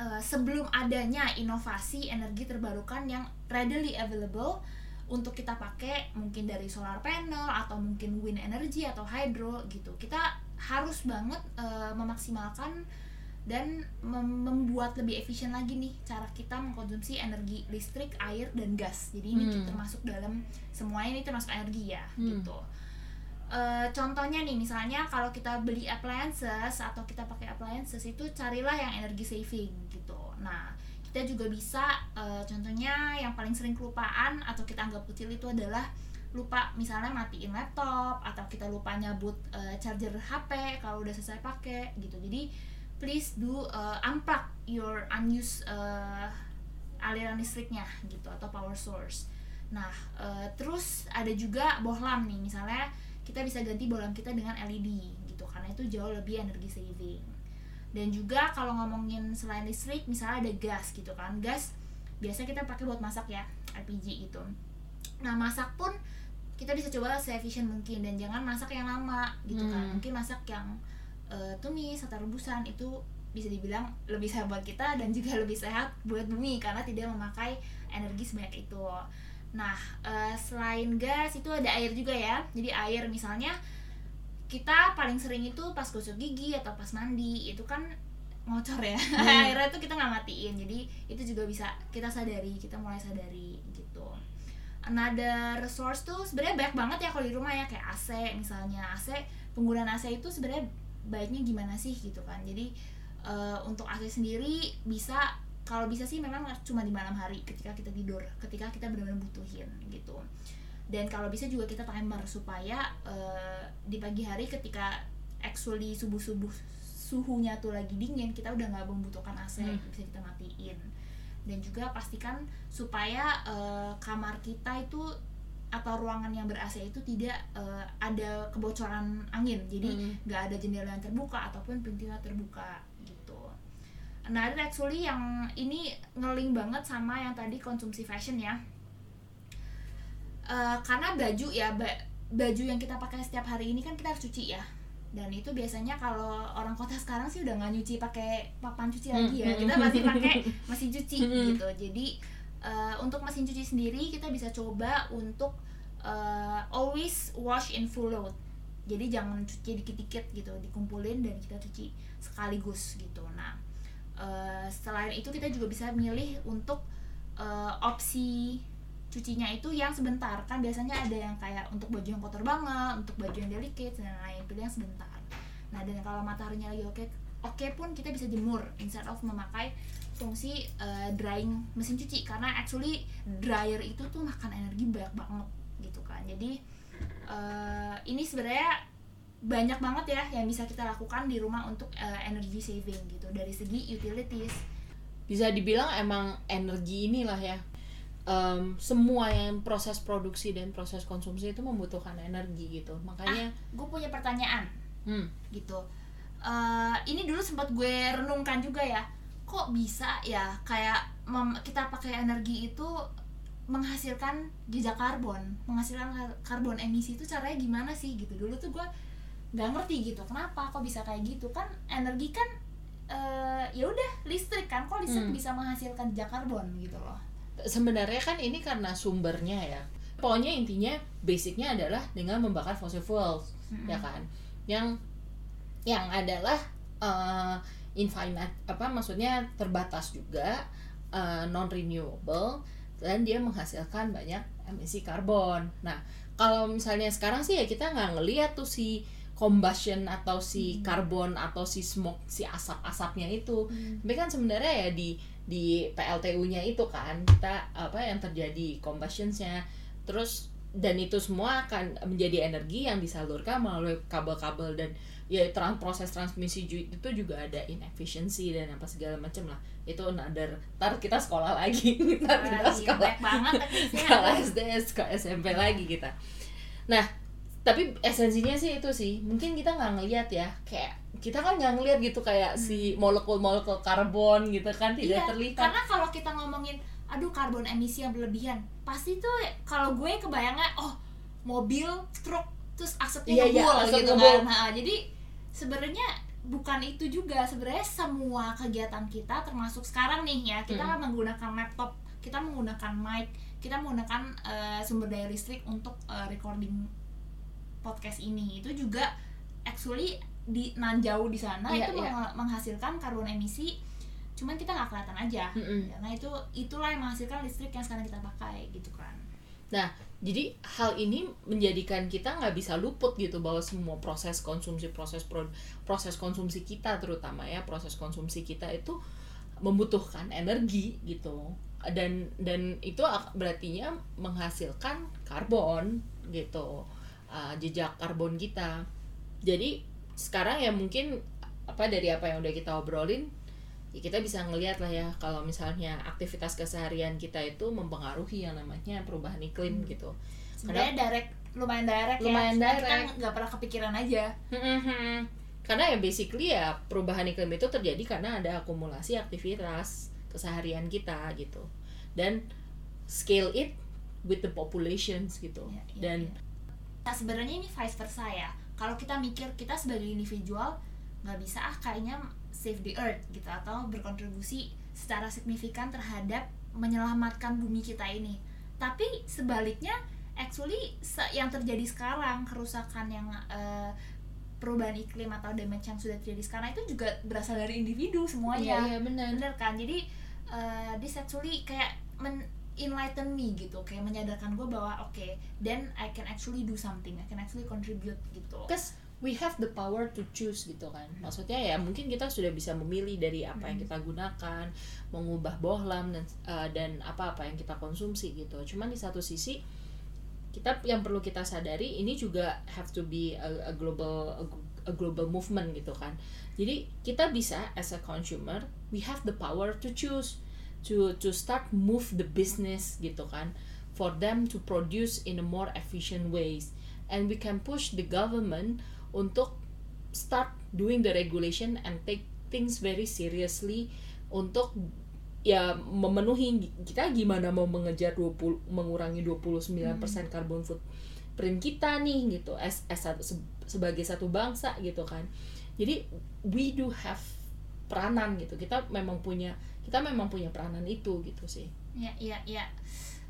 uh, sebelum adanya inovasi energi terbarukan yang readily available untuk kita pakai mungkin dari solar panel atau mungkin wind energy atau hydro gitu kita harus banget uh, memaksimalkan dan mem- membuat lebih efisien lagi nih cara kita mengkonsumsi energi listrik, air dan gas. Jadi ini Hmm. termasuk dalam semuanya ini termasuk energi ya Hmm. gitu. Eh, contohnya nih misalnya kalau kita beli appliances atau kita pakai appliances itu carilah yang energi saving gitu. Nah kita juga bisa uh, contohnya yang paling sering kelupaan atau kita anggap kecil itu adalah lupa misalnya matiin laptop atau kita lupa nyabut uh, charger HP kalau udah selesai pakai gitu jadi please do uh, unplug your unused uh, aliran listriknya gitu atau power source nah uh, terus ada juga bohlam nih misalnya kita bisa ganti bohlam kita dengan LED gitu karena itu jauh lebih energi saving. Dan juga kalau ngomongin selain listrik misalnya ada gas gitu kan. Gas biasa kita pakai buat masak ya LPG gitu. Nah masak pun kita bisa coba se-efficient mungkin dan jangan masak yang lama gitu kan. Hmm. mungkin masak yang uh, tumis atau rebusan itu bisa dibilang lebih sehat buat kita dan juga lebih sehat buat bumi karena tidak memakai energi sebanyak itu nah uh, selain gas itu ada air juga ya. Jadi air misalnya kita paling sering itu pas gosok gigi atau pas mandi itu kan ngocor ya. Hmm. airnya tuh kita nggak matiin. Jadi itu juga bisa kita sadari kita mulai sadari gitu. Another source tuh sebenarnya banyak banget ya kalau di rumah ya kayak AC misalnya. AC penggunaan AC itu sebenarnya baiknya gimana sih gitu kan. Jadi eh, untuk AC sendiri bisa kalau bisa sih memang cuma di malam hari ketika kita tidur ketika kita benar-benar butuhin gitu dan kalau bisa juga kita timer supaya eh, di pagi hari ketika actually subuh subuh suhunya tuh lagi dingin kita udah nggak membutuhkan AC Hmm. bisa kita matiin dan juga pastikan supaya eh, kamar kita itu atau ruangan yang ber AC itu tidak eh, ada kebocoran angin jadi Hmm. nggak ada jendela yang terbuka ataupun pintu yang terbuka nah ada actually yang ini ngeling banget sama yang tadi konsumsi fashion ya. Eh, karena baju ya ba- baju yang kita pakai setiap hari ini kan kita harus cuci ya. Dan itu biasanya kalau orang kota sekarang sih udah nggak nyuci pakai papan cuci lagi ya. Hmm. kita masih pakai mesin cuci Hmm. gitu. Jadi eh, untuk mesin cuci sendiri kita bisa coba untuk eh, always wash in full load. Jadi jangan cuci dikit-dikit gitu dikumpulin dan kita cuci sekaligus gitu. Nah eh, selain itu kita juga bisa milih untuk eh, opsi cucinya itu yang sebentar. Kan biasanya ada yang kayak untuk baju yang kotor banget untuk baju yang delicate dan lain pilih yang sebentar. Nah dan kalau mataharinya lagi oke oke pun kita bisa jemur instead of memakai fungsi eh, drying mesin cuci. Karena actually dryer itu tuh makan energi banyak banget gitu kan. Jadi eh, ini sebenarnya banyak banget ya yang bisa kita lakukan di rumah untuk eh, energy saving gitu dari segi utilities. Bisa dibilang emang energi inilah ya Em, semua yang proses produksi dan proses konsumsi itu membutuhkan energi gitu. Makanya gue punya pertanyaan. Hmm, gitu. Eh, ini dulu sempat gue renungkan juga ya kok bisa ya kayak kita pakai energi itu menghasilkan jejak karbon menghasilkan kar- karbon emisi itu caranya gimana sih gitu. Dulu tuh gue nggak ngerti gitu kenapa kok bisa kayak gitu? Kan energi kan eh, ya udah listrik kan kok listrik Hmm. bisa menghasilkan jejak karbon gitu loh. Sebenarnya kan ini karena sumbernya ya. Pokoknya intinya basicnya adalah dengan membakar fossil fuels Mm-mm. ya kan? Yang yang adalah eh, infinite apa maksudnya terbatas juga non renewable dan dia menghasilkan banyak emisi karbon. Nah kalau misalnya sekarang sih ya kita nggak ngelihat tuh si combustion atau si Hmm. karbon atau si smoke si asap-asapnya itu. Hmm. tapi kan sebenarnya ya di di PLTU-nya itu kan kita apa yang terjadi combustions-nya terus dan itu semua akan menjadi energi yang disalurkan melalui kabel-kabel dan ya trans proses transmisi itu juga ada inefficiency dan apa segala macam lah. Itu another ntar kita sekolah lagi. Ntar kita sekolah. banget sekolah SD sekolah SMP lagi kita. Nah tapi esensinya sih itu sih mungkin kita nggak ngelihat ya kayak kita kan nggak ngelihat gitu kayak si molekul-molekul karbon gitu kan tidak Hmm. Iya, terlihat Karena kalau kita ngomongin aduh karbon emisi yang berlebihan, pasti tuh kalau gue kebayangnya oh mobil, truk terus asapnya Iya, iya, ngebul asap gitu ngebul. kan. Nah, jadi sebenarnya bukan itu juga sebenarnya semua kegiatan kita termasuk sekarang nih ya kita Mm. menggunakan laptop kita menggunakan mic kita menggunakan eh, sumber daya listrik untuk eh, recording podcast ini. Itu juga actually di nan jauh di sana Iya, itu iya. meng- menghasilkan karbon emisi cuman kita nggak kelihatan aja. Mm-mm. karena itu itulah yang menghasilkan listrik yang sekarang kita pakai gitu kan. Jadi hal ini menjadikan kita nggak bisa luput gitu bahwa semua proses konsumsi proses pro- proses konsumsi kita terutama ya proses konsumsi kita itu membutuhkan energi gitu. Dan dan itu berartinya menghasilkan karbon gitu uh, jejak karbon kita. Jadi sekarang ya mungkin apa dari apa yang udah kita obrolin ya kita bisa ngelihat lah ya kalau misalnya aktivitas keseharian kita itu mempengaruhi yang namanya perubahan iklim gitu. Sebenarnya direct lumayan direct Lumayan ya Cuma kita direct. nggak pernah kepikiran aja. Karena ya basically ya perubahan iklim itu terjadi karena ada akumulasi aktivitas keseharian kita gitu. Dan scale it with the populations gitu. Iya, iya, dan iya. Nah sebenarnya ini vice versa ya. Kalau kita mikir kita sebagai individual nggak bisa ah kayaknya save the earth gitu atau berkontribusi secara signifikan terhadap menyelamatkan bumi kita ini. Tapi sebaliknya actually se- yang terjadi sekarang kerusakan yang eh, perubahan iklim atau damage yang sudah terjadi sekarang itu juga berasal dari individu semuanya. Iya benar. Bener kan? Jadi uh, this actually kayak men enlighten me gitu kayak menyadarkan gue bahwa oke then I can actually do something I can actually contribute gitu. Because we have the power to choose gitu kan. Maksudnya ya mungkin kita sudah bisa memilih dari apa yang Hmm. kita gunakan mengubah bohlam dan uh, dan apa-apa yang kita konsumsi gitu. Cuman di satu sisi kita yang perlu kita sadari ini juga have to be a, a global a, a global movement gitu kan. Jadi kita bisa as a consumer we have the power to choose to to start move the business gitu kan for them to produce in a more efficient ways. And we can push the government untuk start doing the regulation and take things very seriously untuk ya memenuhi kita gimana mau mengejar 20 mengurangi 29% carbon footprint kita nih gitu as, as satu- sebagai satu bangsa gitu kan. Jadi we do have peranan gitu. Kita memang punya kita memang punya peranan itu gitu sih. Ya ya ya.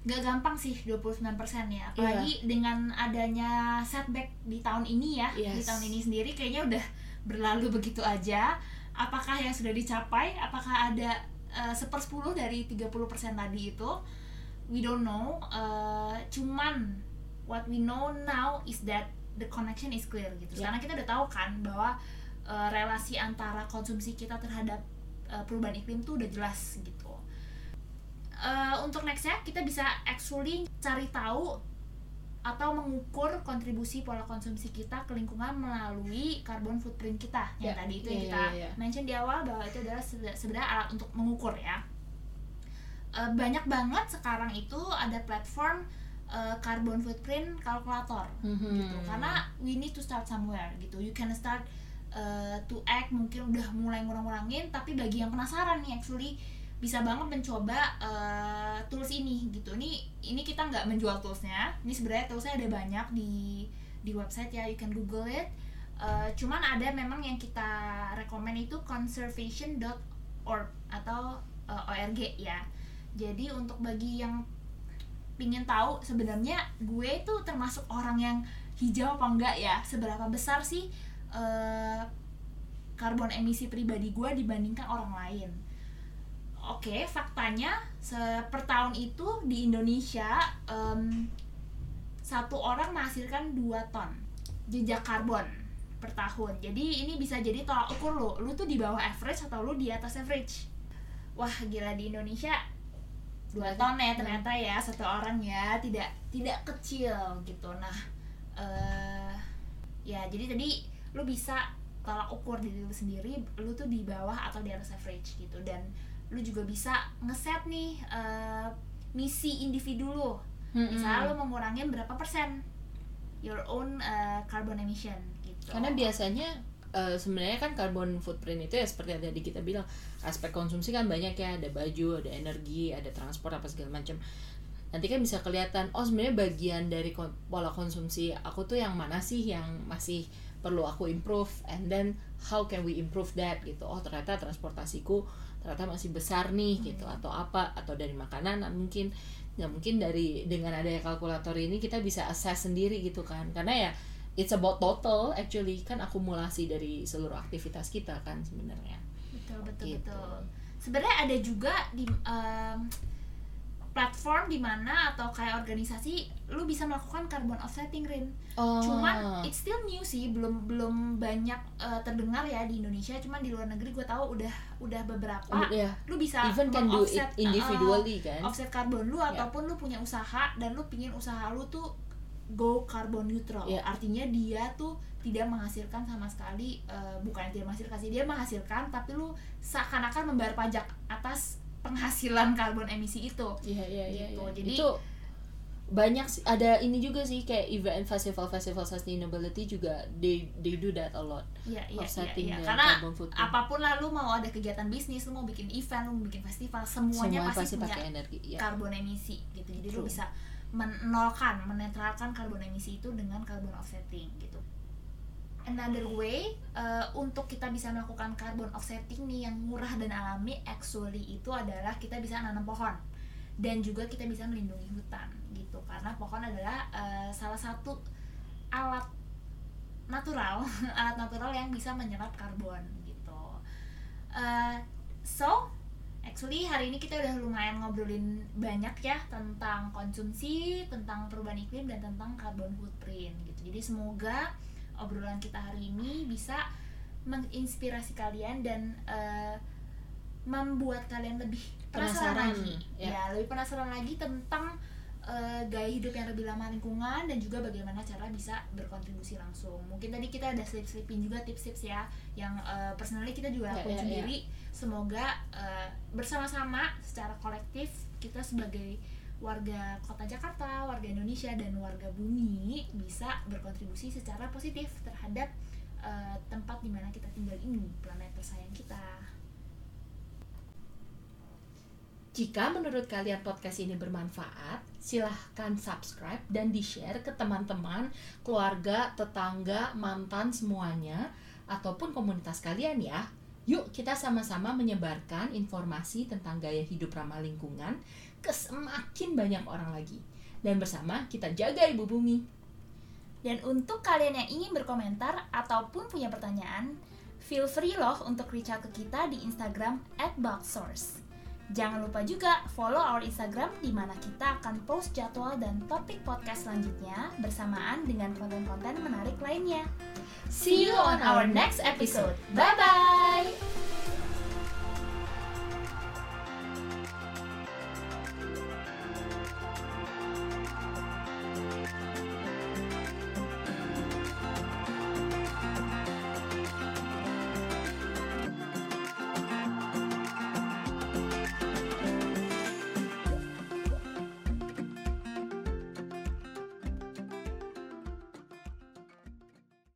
Gak gampang sih 29% ya. Apalagi dengan adanya setback di tahun ini ya. Di Yes. tahun ini sendiri kayaknya udah berlalu begitu aja. Apakah yang sudah dicapai? Apakah ada eh, sepersepuluh dari 30% tadi itu? We don't know. Eh, cuman what we know now is that the connection is clear gitu. Ya. karena kita udah tahu kan bahwa eh, relasi antara konsumsi kita terhadap eh, perubahan iklim tuh udah jelas gitu. Eh, untuk nextnya kita bisa actually cari tahu atau mengukur kontribusi pola konsumsi kita ke lingkungan melalui carbon footprint kita. Yang Ya, tadi itu ya, yang ya, kita ya, ya. mention di awal bahwa itu adalah sebe- sebenarnya alat untuk mengukur ya. Eh, banyak banget sekarang itu ada platform eh, carbon footprint kalkulator gitu. Karena we need to start somewhere gitu. You can start uh, to act mungkin udah mulai ngurang-ngurangin tapi bagi yang penasaran nih actually bisa banget mencoba uh, tools ini gitu. Ini ini kita nggak menjual toolsnya. Ini sebenarnya toolsnya ada banyak di di website ya you can google it. Uh, cuman ada memang yang kita rekomen itu conservation.org atau uh, org ya. Jadi untuk bagi yang pingin tahu sebenarnya gue itu termasuk orang yang hijau apa enggak ya? Seberapa besar sih eh, karbon emisi pribadi gue dibandingkan orang lain. Oke faktanya se- per tahun itu di Indonesia em, satu orang menghasilkan 2 ton jejak karbon per tahun. Jadi ini bisa jadi tolak ukur lo lu tuh di bawah average atau lu di atas average? Wah gila di Indonesia dua ton ya ternyata ya satu orang ya. Tidak tidak kecil gitu. Nah eh ya jadi tadi lu bisa tolak ukur diri lu sendiri lu tuh di bawah atau di atas average gitu. Dan lu juga bisa ngeset nih eh, misi individu lu. Misalnya lu mengurangin berapa persen your own eh, carbon emission gitu. Karena biasanya eh, sebenarnya kan carbon footprint itu ya seperti yang tadi kita bilang aspek konsumsi kan banyak ya. Ada baju ada energi ada transport apa segala macam. Nanti kan bisa kelihatan oh sebenarnya bagian dari pola konsumsi aku tuh yang mana sih yang masih perlu aku improve and then how can we improve that gitu. Oh ternyata transportasiku ternyata masih besar nih gitu atau apa atau dari makanan mungkin. Ya mungkin dari dengan adanya kalkulator ini kita bisa assess sendiri gitu kan. Karena ya it's about total actually kan akumulasi dari seluruh aktivitas kita kan sebenarnya. Betul betul Gitu. betul. Sebenarnya ada juga di em, platform di mana atau kayak organisasi lu bisa melakukan carbon offsetting Rin. Oh. Cuman it's still new sih, belum belum banyak eh, terdengar ya di Indonesia. Cuman di luar negeri gue tahu udah udah beberapa. Oh, ya. Lu bisa Even can do it meng-offset, eh, individually kan. offset karbon lu Ya. ataupun lu punya usaha dan lu pingin usaha lu tuh go carbon neutral. Ya. Artinya dia tuh tidak menghasilkan sama sekali eh, bukan tidak menghasilkan sih, dia menghasilkan tapi lu seakan-akan membayar pajak atas penghasilan karbon emisi itu. Iya iya iya. Gitu. iya. Jadi- itu banyak sih ada ini juga sih kayak event festival festival sustainability juga they they do that a lot iya, offsetting iya. the Karena apa pun lah lu mau ada kegiatan bisnis, lu mau bikin event, lu mau bikin festival, semuanya Semua pasti, pasti punya pakai energi ya. karbon emisi gitu. Jadi lu True. bisa menolkan, menetralkan karbon emisi itu dengan carbon offsetting gitu. Another way uh, untuk kita bisa melakukan carbon offsetting nih yang murah dan alami actually itu adalah kita bisa nanam pohon dan juga kita bisa melindungi hutan gitu. Karena pohon adalah uh, salah satu alat natural alat natural yang bisa menyerap karbon gitu. Uh, so actually hari ini kita udah lumayan ngobrolin banyak ya tentang konsumsi tentang perubahan iklim dan tentang carbon footprint gitu. Jadi semoga obrolan kita hari ini bisa menginspirasi kalian dan uh, membuat kalian lebih penasaran, Penasaran, lagi. ya. ya lebih penasaran lagi tentang uh, gaya hidup yang lebih ramah lingkungan dan juga bagaimana cara bisa berkontribusi langsung mungkin tadi kita ada slip-slipin juga tips-tips ya yang uh, personally kita juga Ya, lakuin ya, ya. sendiri semoga uh, bersama-sama secara kolektif kita sebagai warga kota Jakarta, warga Indonesia dan warga bumi bisa berkontribusi secara positif terhadap uh, tempat di mana kita tinggal ini, planet tersayang kita. Jika menurut kalian podcast ini bermanfaat, silahkan subscribe dan di-share ke teman-teman, keluarga, tetangga, mantan semuanya, ataupun komunitas kalian ya. Yuk kita sama-sama menyebarkan informasi tentang gaya hidup ramah lingkungan ke semakin banyak orang lagi. Dan bersama kita jaga ibu bumi. Dan untuk kalian yang ingin berkomentar ataupun punya pertanyaan, feel free loh untuk reach out ke kita di Instagram @boxsource. Jangan lupa juga follow our Instagram di mana kita akan post jadwal dan topik podcast selanjutnya bersamaan dengan konten-konten menarik lainnya. See you on our next episode. Bye bye.